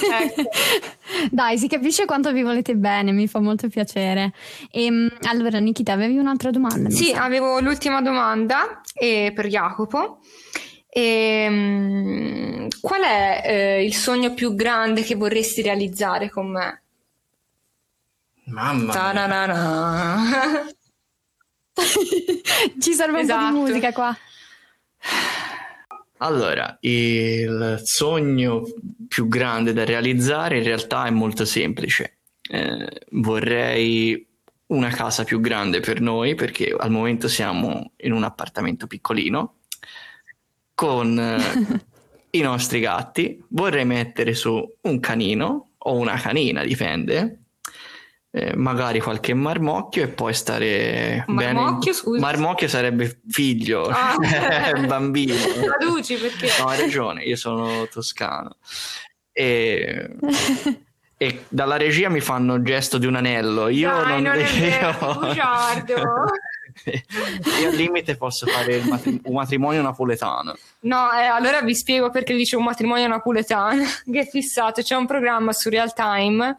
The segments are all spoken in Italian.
ecco. Dai, si capisce quanto vi volete bene, mi fa molto piacere. E, ehm, allora, Nikita, avevi un'altra domanda? Sì, so. avevo l'ultima domanda eh, per Jacopo. E, ehm, qual è eh, il sogno più grande che vorresti realizzare con me? Mamma mia. Ci serve esatto. un po' di esatto. musica qua. Allora, il sogno più grande da realizzare in realtà è molto semplice. Eh, vorrei una casa più grande per noi perché al momento siamo in un appartamento piccolino con eh, i nostri gatti. Vorrei mettere su un canino o una canina, dipende, eh, magari qualche marmocchio e poi stare marmocchio, bene. Scusi. Marmocchio sarebbe figlio, ah. bambino. Traduci perché? No, hai ragione, io sono toscano. E, e dalla regia mi fanno il gesto di un anello. Io Dai, non, non io... io al limite posso fare matrim- un matrimonio napoletano. No, eh, allora vi spiego perché dice un matrimonio napoletano. che è fissato. C'è un programma su Real Time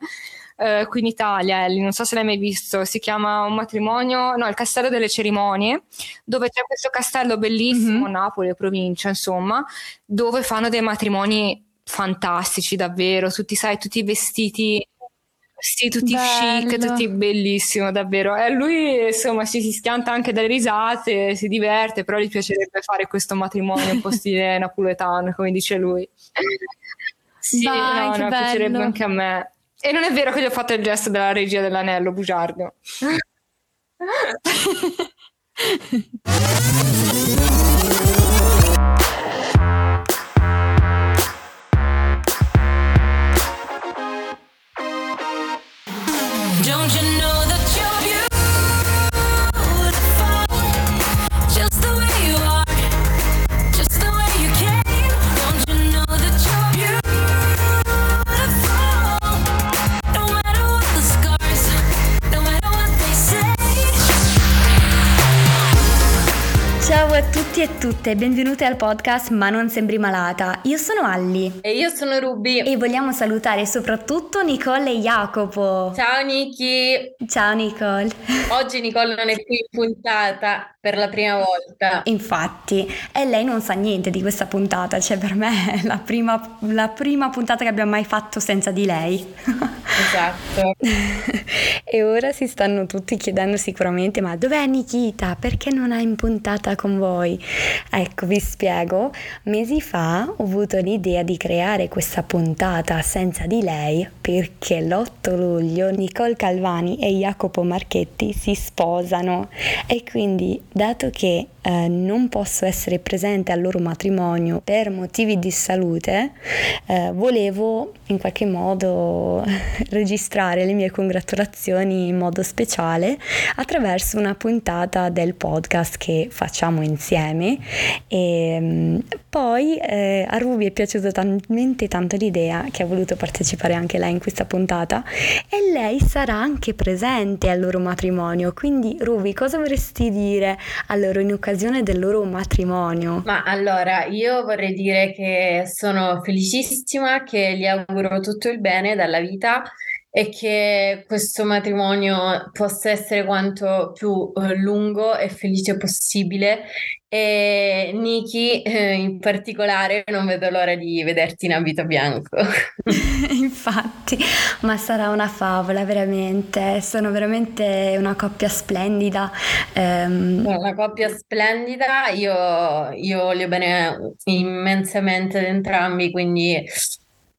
eh, qui in Italia, Ellie, non so se l'hai mai visto, si chiama Un matrimonio, no, il Castello delle Cerimonie, dove c'è questo castello bellissimo, mm-hmm. Napoli, provincia, insomma, dove fanno dei matrimoni fantastici davvero, tutti, sai, tutti vestiti sì, tutti Bello. chic, tutti bellissimo, davvero. E lui, insomma, si, si schianta anche dalle risate, si diverte, però gli piacerebbe fare questo matrimonio un po' stile napoletano, come dice lui. Sì, Dai, no, no, piacerebbe anche a me. E non è vero che gli ho fatto il gesto della regia dell'anello, bugiardo. tutti e tutte, benvenute al podcast Ma non sembri malata. Io sono Alli. E io sono Ruby. E vogliamo salutare soprattutto Nicole e Jacopo. Ciao Niki. Ciao Nicole. Oggi Nicole non è qui in puntata per la prima volta. Infatti, e lei non sa niente di questa puntata, cioè per me è la prima, la prima puntata che abbiamo mai fatto senza di lei. Esatto. e ora si stanno tutti chiedendo sicuramente, ma dov'è Nikita? Perché non è in puntata con voi? Ecco, vi spiego. Mesi fa ho avuto l'idea di creare questa puntata senza di lei perché l'8 luglio Nicole Calvani e Jacopo Marchetti si sposano e quindi dato che eh, non posso essere presente al loro matrimonio per motivi di salute, eh, volevo in qualche modo registrare le mie congratulazioni in modo speciale attraverso una puntata del podcast che facciamo insieme e mm, poi eh, a Ruby è piaciuta talmente tanto l'idea che ha voluto partecipare anche lei in questa puntata e lei sarà anche presente al loro matrimonio quindi Ruby cosa vorresti dire a loro in occasione del loro matrimonio? Ma allora, io vorrei dire che sono felicissima, che gli auguro tutto il bene dalla vita e che questo matrimonio possa essere quanto più eh, lungo e felice possibile e Niki eh, in particolare non vedo l'ora di vederti in abito bianco. Infatti, ma sarà una favola veramente, sono veramente una coppia splendida. Um... Una coppia splendida, io, io voglio bene immensamente ad entrambi, quindi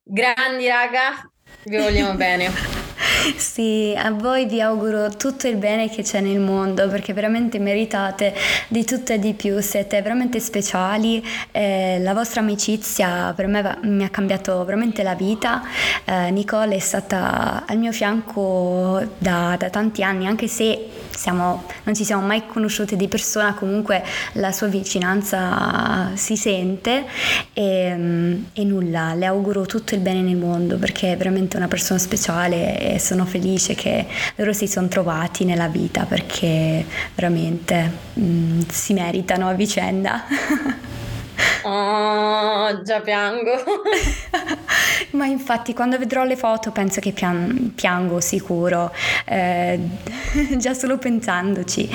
grandi raga, vi vogliamo bene. Sì, a voi vi auguro tutto il bene che c'è nel mondo perché veramente meritate di tutto e di più, siete veramente speciali, eh, la vostra amicizia per me va, mi ha cambiato veramente la vita, eh, Nicole è stata al mio fianco da, da tanti anni anche se siamo, non ci siamo mai conosciute di persona, comunque la sua vicinanza si sente. E, e nulla, le auguro tutto il bene nel mondo perché è veramente una persona speciale e sono felice che loro si sono trovati nella vita perché veramente mh, mm, si meritano a vicenda. Oh, già piango. Ma infatti quando vedrò le foto penso che pian- piango sicuro, eh, già solo pensandoci.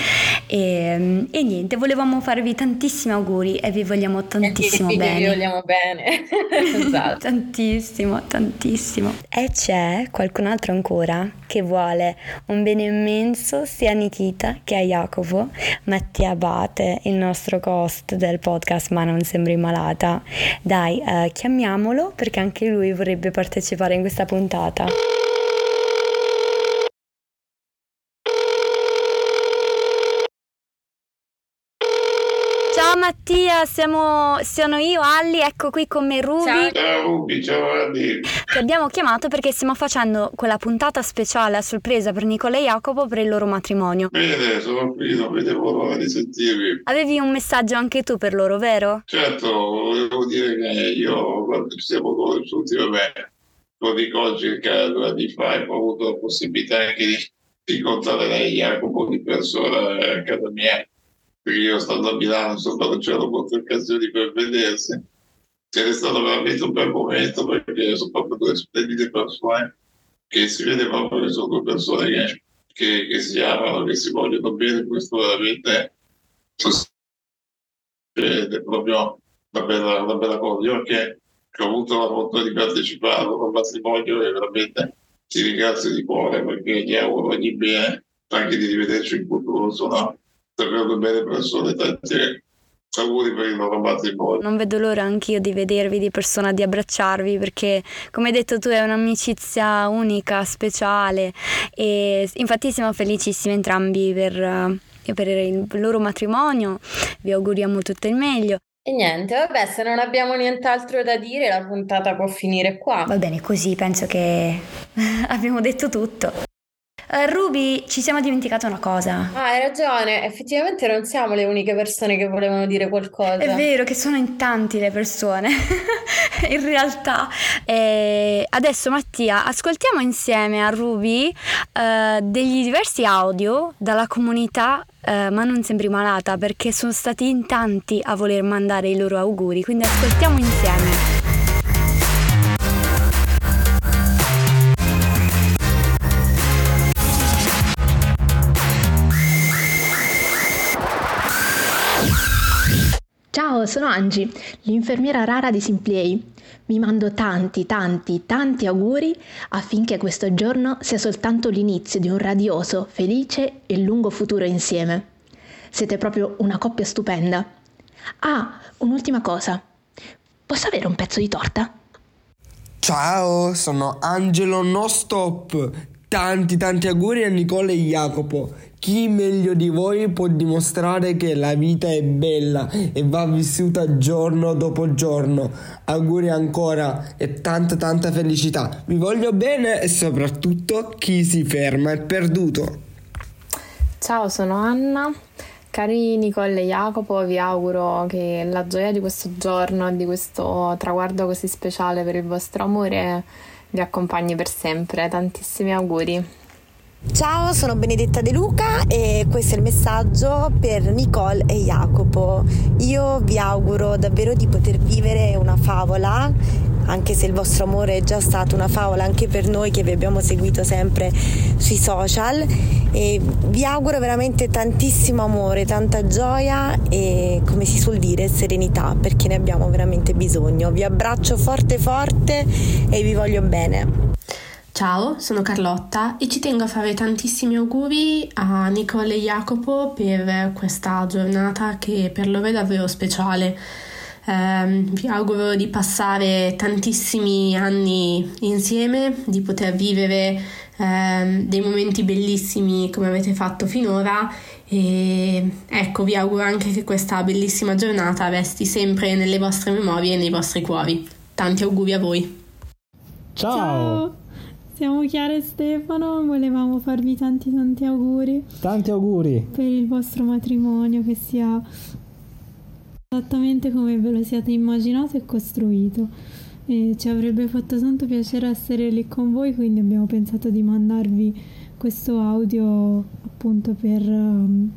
E, e, niente, volevamo farvi tantissimi auguri e vi vogliamo tantissimo e bene. Vi vogliamo bene. esatto. tantissimo, tantissimo. E c'è qualcun altro ancora che vuole un bene immenso sia a Nikita che a Jacopo, Mattia Abate, il nostro host del podcast Ma non sembri malata. Dai, eh, chiamiamolo perché anche lui vorrebbe partecipare in questa puntata. Ciao Mattia, siamo, sono io, Alli, ecco qui con me Ruby. Ciao, ciao Ruby, ciao Alli. Ti abbiamo chiamato perché stiamo facendo quella puntata speciale a sorpresa per Nicola e Jacopo per il loro matrimonio. Bene, sono qui, non vedevo l'ora di sentirvi. Avevi un messaggio anche tu per loro, vero? Certo, volevo dire che io quando ci siamo conosciuti, vabbè, lo dico oggi circa due anni fa, ho avuto la possibilità anche di incontrare lei Jacopo di persona a casa mia perché io stando a Milano insomma non c'erano molte occasioni per vedersi. Ed è stato veramente un bel momento perché sono proprio due splendide persone che si vede proprio che sono due persone che, che, che si amano, che si vogliono bene, questo veramente è proprio una bella, una bella cosa. Io che, che ho avuto la fortuna di partecipare al matrimonio e veramente ti ringrazio di cuore perché gli auguro ogni bene anche di rivederci in futuro, sono davvero belle persone, tanti auguri per il loro matrimonio. Non vedo l'ora anch'io di vedervi di persona, di abbracciarvi perché come hai detto tu è un'amicizia unica, speciale e infatti siamo felicissimi entrambi per, per il loro matrimonio, vi auguriamo tutto il meglio. E niente, vabbè, se non abbiamo nient'altro da dire, la puntata può finire qua. Va bene, così penso che abbiamo detto tutto. Uh, Ruby, ci siamo dimenticate una cosa. Ah, hai ragione, effettivamente non siamo le uniche persone che volevano dire qualcosa. È vero che sono in tanti le persone, in realtà. E adesso Mattia, ascoltiamo insieme a Ruby uh, degli diversi audio dalla comunità Uh, ma non sembri malata perché sono stati in tanti a voler mandare i loro auguri, quindi ascoltiamo insieme. Ciao, sono Angie, l'infermiera rara di Simplay. Vi mando tanti, tanti, tanti auguri affinché questo giorno sia soltanto l'inizio di un radioso, felice e lungo futuro insieme. Siete proprio una coppia stupenda. Ah, un'ultima cosa. Posso avere un pezzo di torta? Ciao, sono Angelo No Stop. Tanti tanti auguri a Nicole e Jacopo. Chi meglio di voi può dimostrare che la vita è bella e va vissuta giorno dopo giorno. Auguri ancora e tanta tanta felicità. Vi voglio bene e soprattutto chi si ferma è perduto. Ciao, sono Anna. Cari Nicole e Jacopo, vi auguro che la gioia di questo giorno di questo traguardo così speciale per il vostro amore vi accompagni per sempre. Tantissimi auguri. Ciao, sono Benedetta De Luca e questo è il messaggio per Nicole e Jacopo. Io vi auguro davvero di poter vivere una favola, anche se il vostro amore è già stato una favola anche per noi che vi abbiamo seguito sempre sui social e vi auguro veramente tantissimo amore, tanta gioia e come si suol dire serenità perché ne abbiamo veramente bisogno. Vi abbraccio forte forte e vi voglio bene. Ciao, sono Carlotta e ci tengo a fare tantissimi auguri a Nicole e Jacopo per questa giornata che per loro è davvero speciale. Eh, vi auguro di passare tantissimi anni insieme, di poter vivere eh, dei momenti bellissimi come avete fatto finora e ecco vi auguro anche che questa bellissima giornata resti sempre nelle vostre memorie e nei vostri cuori. Tanti auguri a voi. Ciao. Ciao. Siamo Chiara e Stefano, volevamo farvi tanti tanti auguri. Tanti auguri. Per il vostro matrimonio che sia esattamente come ve lo siate immaginato e costruito. E ci avrebbe fatto tanto piacere essere lì con voi, quindi abbiamo pensato di mandarvi questo audio appunto per um,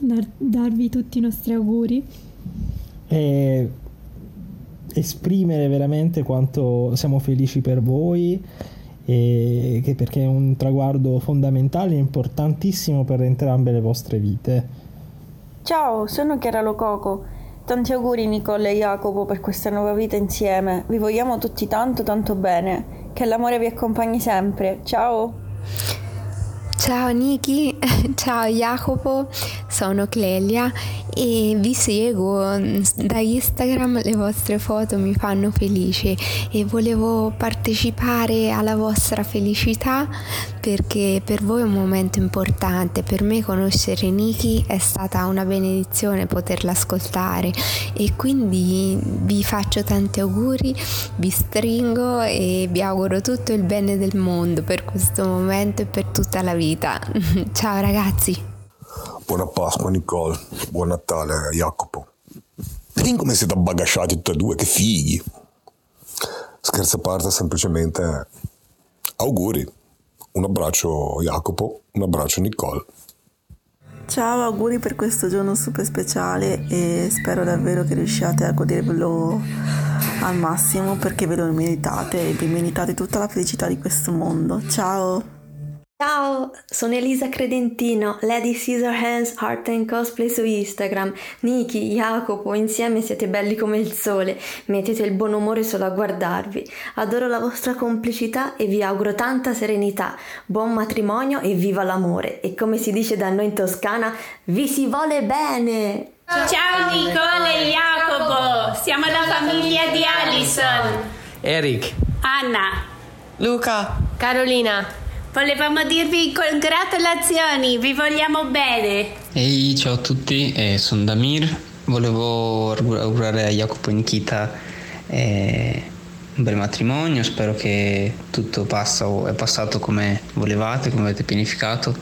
dar, darvi tutti i nostri auguri. E esprimere veramente quanto siamo felici per voi e perché è un traguardo fondamentale e importantissimo per entrambe le vostre vite. Ciao, sono Chiara Lococo. Tanti auguri Nicole e Jacopo per questa nuova vita insieme. Vi vogliamo tutti tanto tanto bene. Che l'amore vi accompagni sempre. Ciao! Ciao Niki, ciao Jacopo, sono Clelia e vi seguo da Instagram, le vostre foto mi fanno felice e volevo partecipare alla vostra felicità perché per voi è un momento importante, per me conoscere Niki è stata una benedizione poterla ascoltare e quindi vi faccio tanti auguri, vi stringo e vi auguro tutto il bene del mondo per questo momento e per tutta la vita. Ciao ragazzi! Buona Pasqua Nicole, buon Natale Jacopo. Vedi come siete abbagasciati tutti e due, che figli. Scherzo a parte, semplicemente auguri. Un abbraccio Jacopo, un abbraccio Nicole. Ciao, auguri per questo giorno super speciale e spero davvero che riusciate a godervelo al massimo perché ve lo meritate e vi meritate tutta la felicità di questo mondo. Ciao! Ciao, sono Elisa Credentino, Lady Scissorhands Art and Cosplay su Instagram. Niki, Jacopo, insieme siete belli come il sole, mettete il buon umore solo a guardarvi. Adoro la vostra complicità e vi auguro tanta serenità, buon matrimonio e viva l'amore. E come si dice da noi in Toscana, vi si vuole bene! Ciao Nicole e Jacopo, siamo la famiglia di Alison. Eric. Anna. Luca. Carolina. Volevamo dirvi congratulazioni, vi vogliamo bene. Ehi, ciao a tutti, eh, sono Damir. Volevo augurare a Jacopo e Nikita eh, un bel matrimonio. Spero che tutto passa è passato come volevate, come avete pianificato.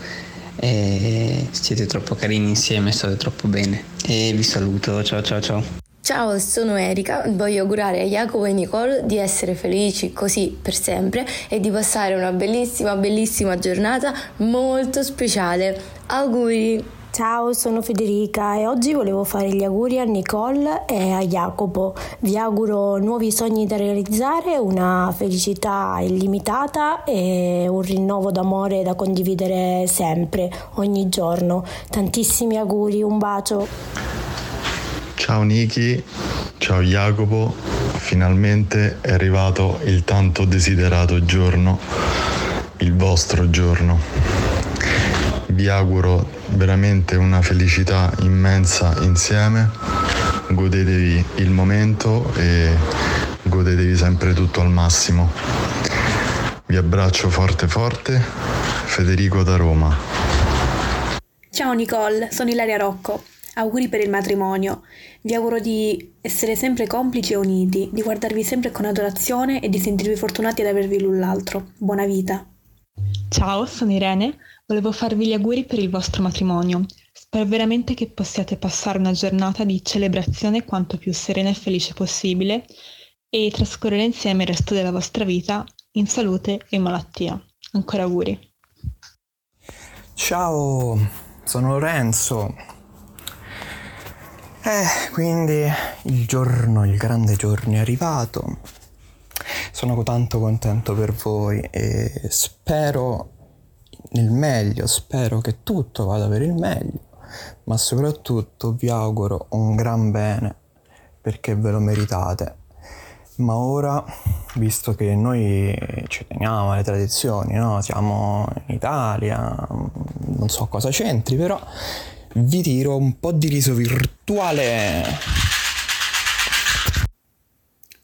E siete troppo carini insieme, state troppo bene. E vi saluto, ciao ciao ciao. Ciao, sono Erika, voglio augurare a Jacopo e Nicole di essere felici così per sempre e di passare una bellissima, bellissima giornata molto speciale. Auguri! Ciao, sono Federica e oggi volevo fare gli auguri a Nicole e a Jacopo. Vi auguro nuovi sogni da realizzare, una felicità illimitata e un rinnovo d'amore da condividere sempre, ogni giorno. Tantissimi auguri, un bacio! Ciao Niki, ciao Jacopo, finalmente è arrivato il tanto desiderato giorno, il vostro giorno. Vi auguro veramente una felicità immensa insieme, godetevi il momento e godetevi sempre tutto al massimo. Vi abbraccio forte forte, Federico da Roma. Ciao Nicole, sono Ilaria Rocco. Auguri per il matrimonio. Vi auguro di essere sempre complici e uniti, di guardarvi sempre con adorazione e di sentirvi fortunati ad avervi l'un l'altro. Buona vita. Ciao, sono Irene. Volevo farvi gli auguri per il vostro matrimonio. Spero veramente che possiate passare una giornata di celebrazione quanto più serena e felice possibile e trascorrere insieme il resto della vostra vita in salute e malattia. Ancora auguri. Ciao, sono Lorenzo. Eh, quindi il giorno, il grande giorno è arrivato. Sono tanto contento per voi e spero nel meglio, spero che tutto vada per il meglio, ma soprattutto vi auguro un gran bene perché ve lo meritate. Ma ora, visto che noi ci teniamo alle tradizioni, no? siamo in Italia, non so cosa c'entri, però vi tiro un po' di riso virtuale.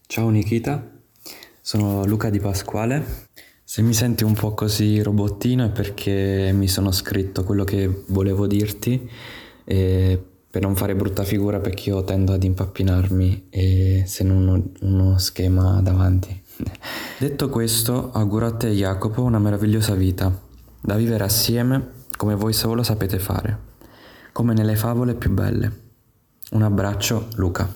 Ciao Nikita, sono Luca Di Pasquale. Se mi senti un po' così robottino è perché mi sono scritto quello che volevo dirti e per non fare brutta figura perché io tendo ad impappinarmi e se non ho uno schema davanti. Detto questo, auguro a te Jacopo una meravigliosa vita, da vivere assieme come voi solo sapete fare come nelle favole più belle. Un abbraccio, Luca.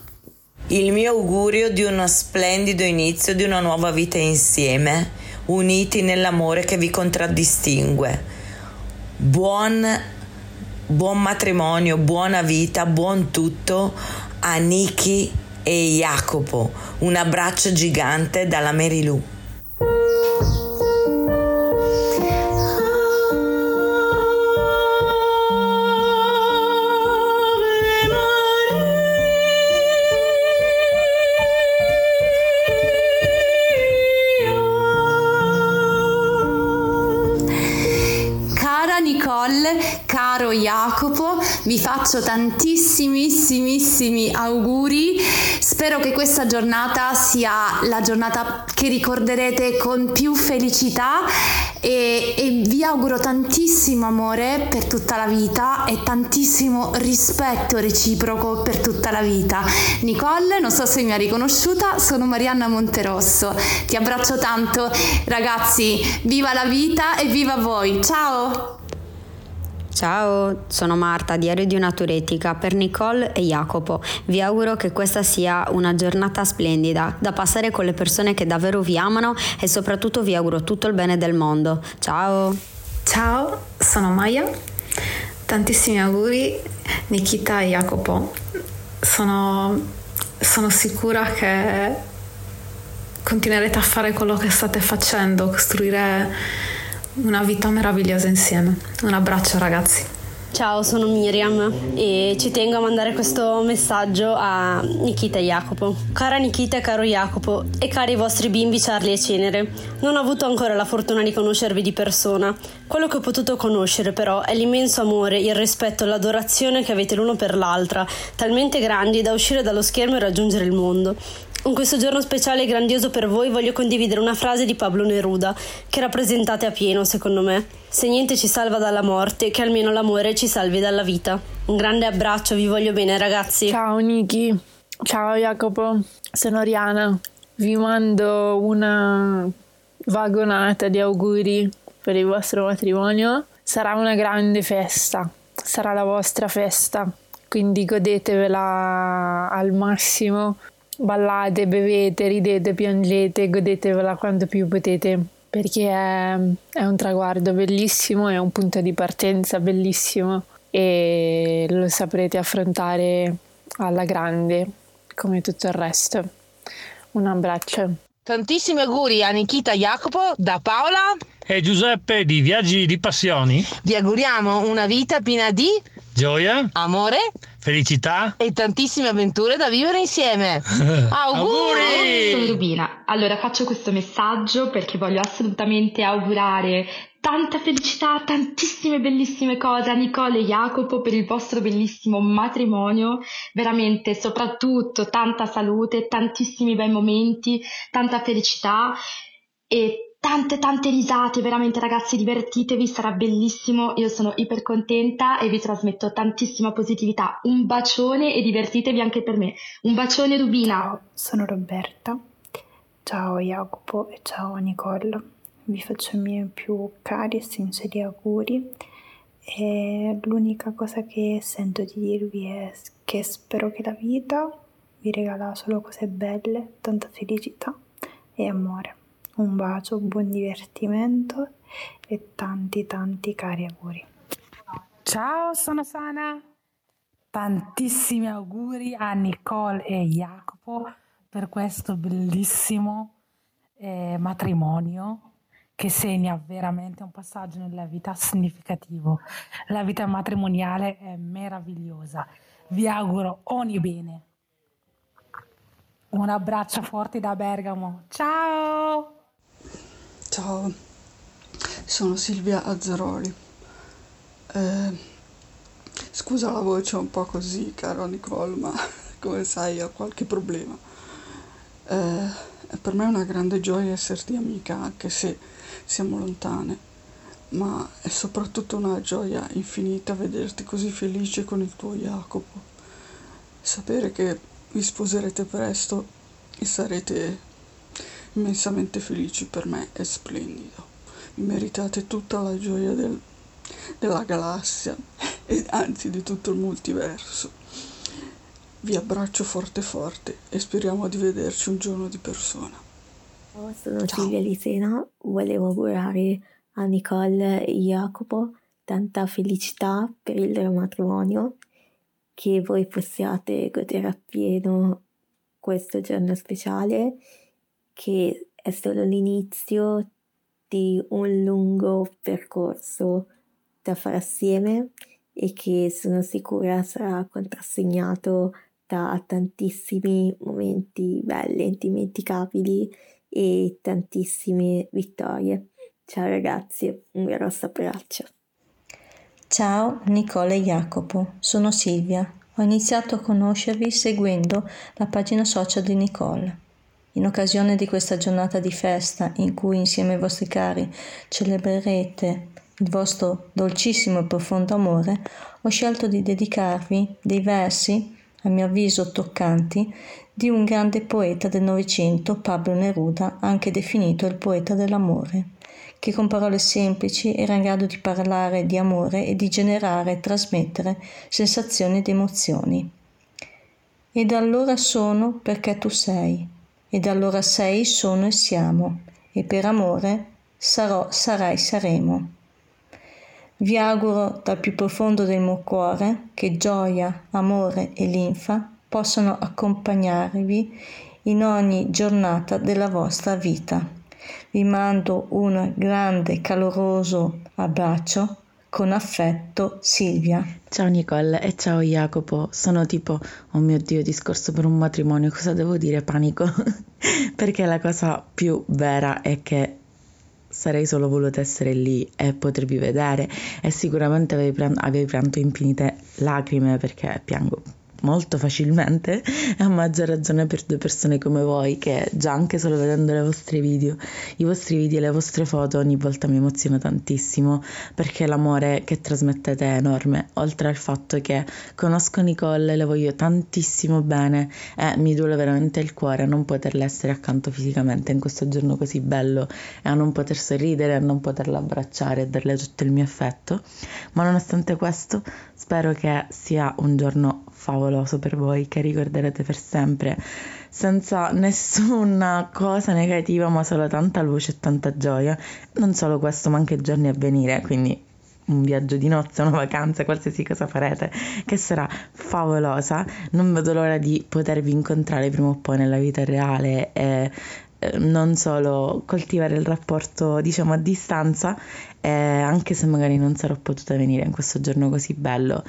Il mio augurio di uno splendido inizio di una nuova vita insieme, uniti nell'amore che vi contraddistingue. Buon, buon matrimonio, buona vita, buon tutto a Niki e Jacopo. Un abbraccio gigante dalla Mary vi faccio tantissimissimissimi auguri. Spero che questa giornata sia la giornata che ricorderete con più felicità e, e vi auguro tantissimo amore per tutta la vita e tantissimo rispetto reciproco per tutta la vita. Nicole, non so se mi ha riconosciuta, sono Marianna Monterosso. Ti abbraccio tanto, ragazzi, viva la vita e viva voi. Ciao! Ciao, sono Marta, diario di una turetica per Nicole e Jacopo. Vi auguro che questa sia una giornata splendida da passare con le persone che davvero vi amano e soprattutto vi auguro tutto il bene del mondo. Ciao! Ciao, sono Maya. Tantissimi auguri Nikita e Jacopo. Sono, sono sicura che continuerete a fare quello che state facendo, costruire una vita meravigliosa insieme. Un abbraccio ragazzi. Ciao, sono Miriam e ci tengo a mandare questo messaggio a Nikita e Jacopo. Cara Nikita e caro Jacopo e cari vostri bimbi Charlie e Cenere, non ho avuto ancora la fortuna di conoscervi di persona. Quello che ho potuto conoscere però è l'immenso amore, il rispetto e l'adorazione che avete l'uno per l'altra, talmente grandi da uscire dallo schermo e raggiungere il mondo. In questo giorno speciale e grandioso per voi voglio condividere una frase di Pablo Neruda che rappresentate a pieno secondo me. Se niente ci salva dalla morte, che almeno l'amore ci salvi dalla vita. Un grande abbraccio, vi voglio bene ragazzi. Ciao Niki, ciao Jacopo, sono Riana. Vi mando una vagonata di auguri per il vostro matrimonio. Sarà una grande festa, sarà la vostra festa, quindi godetevela al massimo ballate, bevete, ridete, piangete, godetevela quanto più potete perché è, è, un traguardo bellissimo, è un punto di partenza bellissimo e lo saprete affrontare alla grande come tutto il resto. Un abbraccio. Tantissimi auguri a Nikita Jacopo da Paola e Giuseppe di Viaggi di Passioni. Vi auguriamo una vita piena di gioia, amore, felicità e tantissime avventure da vivere insieme. auguri! Sono Rubina. Allora faccio questo messaggio perché voglio assolutamente augurare tanta felicità, tantissime bellissime cose a Nicole e Jacopo per il vostro bellissimo matrimonio, veramente soprattutto tanta salute, tantissimi bei momenti, tanta felicità e tante tante risate, veramente ragazzi divertitevi, sarà bellissimo, io sono iper contenta e vi trasmetto tantissima positività, un bacione e divertitevi anche per me, un bacione Rubina. Ciao, sono Roberta, ciao Jacopo e ciao Nicole. Vi faccio i miei più cari e sinceri auguri. E l'unica cosa che sento di dirvi è che spero che la vita vi regala solo cose belle, tanta felicità e amore. Un bacio, buon divertimento e tanti tanti cari auguri. Ciao, sono Sana. Tantissimi auguri a Nicole e Jacopo per questo bellissimo eh, matrimonio che segna veramente un passaggio nella vita significativo. La vita matrimoniale è meravigliosa. Vi auguro ogni bene. Un abbraccio forte da Bergamo. Ciao! Ciao, sono Silvia Azzaroli. Eh, scusa la voce un po' così, caro Nicole, ma come sai ho qualche problema. Eh, per me è una grande gioia esserti amica, anche se siamo lontane, ma è soprattutto una gioia infinita vederti così felice con il tuo Jacopo. Sapere che vi sposerete presto e sarete immensamente felici per me è splendido. Vi meritate tutta la gioia del, della galassia e anzi di tutto il multiverso. Vi abbraccio forte forte e speriamo di vederci un giorno di persona. Ciao, sono Silvia Lisena, volevo augurare a Nicole e Jacopo tanta felicità per il loro matrimonio, che voi possiate godere appieno questo giorno speciale che è solo l'inizio di un lungo percorso da fare assieme e che sono sicura sarà contrassegnato da tantissimi momenti belli, indimenticabili e tantissime vittorie. Ciao ragazzi, un grosso abbraccio. Ciao Nicole Jacopo, sono Silvia. Ho iniziato a conoscervi seguendo la pagina social di Nicole. In occasione di questa giornata di festa in cui insieme ai vostri cari celebrerete il vostro dolcissimo e profondo amore, ho scelto di dedicarvi dei versi, a mio avviso toccanti, di un grande poeta del Novecento, Pablo Neruda, anche definito il poeta dell'amore, che con parole semplici era in grado di parlare di amore e di generare e trasmettere sensazioni ed emozioni. Ed allora sono perché tu sei, ed allora sei, sono e siamo, e per amore sarò, sarai, saremo. Vi auguro dal più profondo del mio cuore che gioia, amore e linfa possano accompagnarvi in ogni giornata della vostra vita. Vi mando un grande caloroso abbraccio con affetto Silvia. Ciao Nicole e ciao Jacopo, sono tipo, oh mio Dio, discorso per un matrimonio, cosa devo dire? Panico, perché la cosa più vera è che sarei solo voluta essere lì e potervi vedere e sicuramente avevi, pianto infinite lacrime perché piango molto facilmente e a maggior ragione per due persone come voi che già anche solo vedendo le vostre video, i vostri video e le vostre foto ogni volta mi emoziona tantissimo perché l'amore che trasmettete è enorme, oltre al fatto che conosco Nicole, le voglio tantissimo bene e mi duole veramente il cuore non poterle essere accanto fisicamente in questo giorno così bello e a non poter sorridere, a non poterla abbracciare e darle tutto il mio affetto, ma nonostante questo spero che sia un giorno favoloso per voi che ricorderete per sempre, senza nessuna cosa negativa, ma solo tanta luce e tanta gioia. Non solo questo, ma anche giorni a venire, quindi un viaggio di nozze, una vacanza, qualsiasi cosa farete, che sarà favolosa. Non vedo l'ora di potervi incontrare prima o poi nella vita reale e eh, non solo coltivare il rapporto diciamo a distanza eh, anche se magari non sarò potuta venire in questo giorno così bello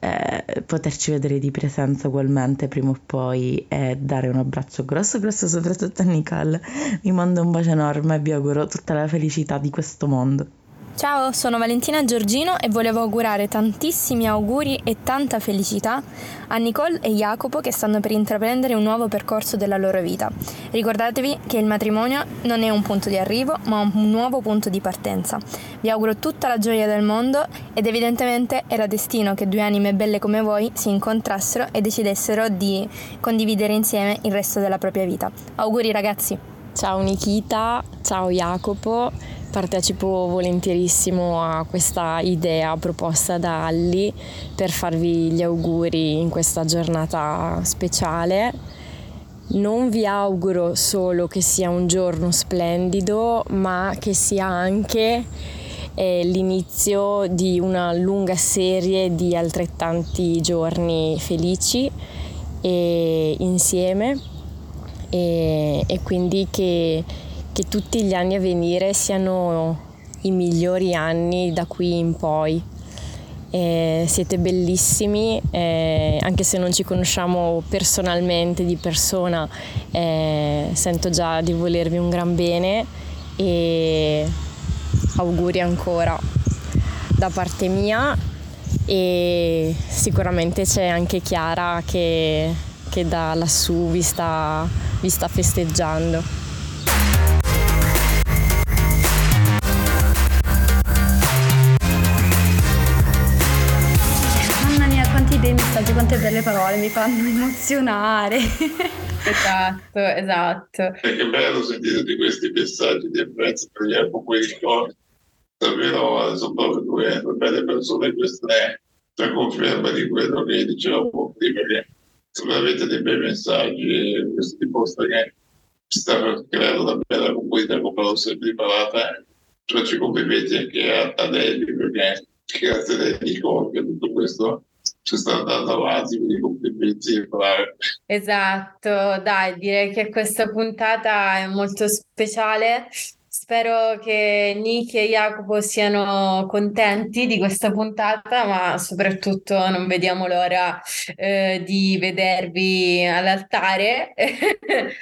eh, poterci vedere di presenza ugualmente prima o poi e dare un abbraccio grosso grosso soprattutto a Nicole. Vi mando un bacio enorme e vi auguro tutta la felicità di questo mondo Ciao, sono Valentina Giorgino e volevo augurare tantissimi auguri e tanta felicità a Nicole e Jacopo che stanno per intraprendere un nuovo percorso della loro vita. Ricordatevi che il matrimonio non è un punto di arrivo, ma un nuovo punto di partenza. Vi auguro tutta la gioia del mondo ed evidentemente era destino che due anime belle come voi si incontrassero e decidessero di condividere insieme il resto della propria vita. Auguri ragazzi! Ciao Nikita, ciao Jacopo partecipo volentierissimo a questa idea proposta da Alli per farvi gli auguri in questa giornata speciale. Non vi auguro solo che sia un giorno splendido, ma che sia anche eh, l'inizio di una lunga serie di altrettanti giorni felici e insieme e, e quindi che che tutti gli anni a venire siano i migliori anni da qui in poi. Eh, siete bellissimi, eh, anche se non ci conosciamo personalmente di persona, eh, sento già di volervi un gran bene e auguri ancora da parte mia e sicuramente c'è anche Chiara che, che da lassù vi sta, vi sta festeggiando. Messaggi, quante belle parole mi fanno emozionare. esatto, esatto. E che bello sentire di questi messaggi di apprezzo per gli ricordi. Davvero, adesso proprio due, belle persone, questa è la conferma di quello che dicevo prima, che se avete dei bei messaggi, questo dimostra che si sta creando una bella comunità, come l'ho sempre imparata, cioè ci complimenti anche a, a lei, perché grazie a lei, Nico, che tutto questo ci sta andando avanti, quindi complimenti. Esatto, dai, direi che questa puntata è molto speciale. Spero che Nick e Jacopo siano contenti di questa puntata, ma soprattutto non vediamo l'ora eh, di vedervi all'altare e,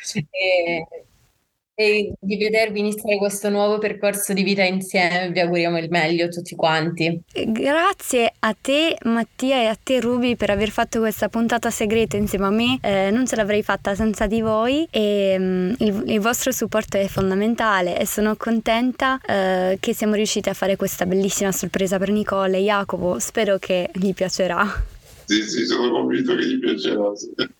e di vedervi iniziare questo nuovo percorso di vita insieme. Vi auguriamo il meglio tutti quanti. Grazie a te Mattia e a te Ruby per aver fatto questa puntata segreta insieme a me, eh, non ce l'avrei fatta senza di voi e mm, il, il vostro supporto è fondamentale e sono contenta eh, che siamo riusciti a fare questa bellissima sorpresa per Nicole e Jacopo, spero che gli piacerà. Sì, sì, sono convinto che gli piacerà. Sì.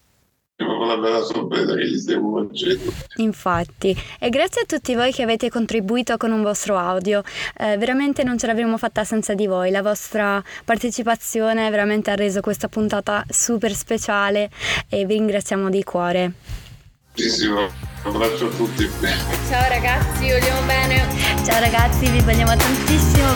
Proprio una bella sorpresa che gli stiamo facendo. Infatti, e grazie a tutti voi che avete contribuito con un vostro audio, eh, veramente non ce l'avremmo fatta senza di voi, la vostra partecipazione veramente ha reso questa puntata super speciale e vi ringraziamo di cuore. Sì, un abbraccio a tutti. Ciao ragazzi, vogliamo bene. Ciao ragazzi, vi vogliamo tantissimo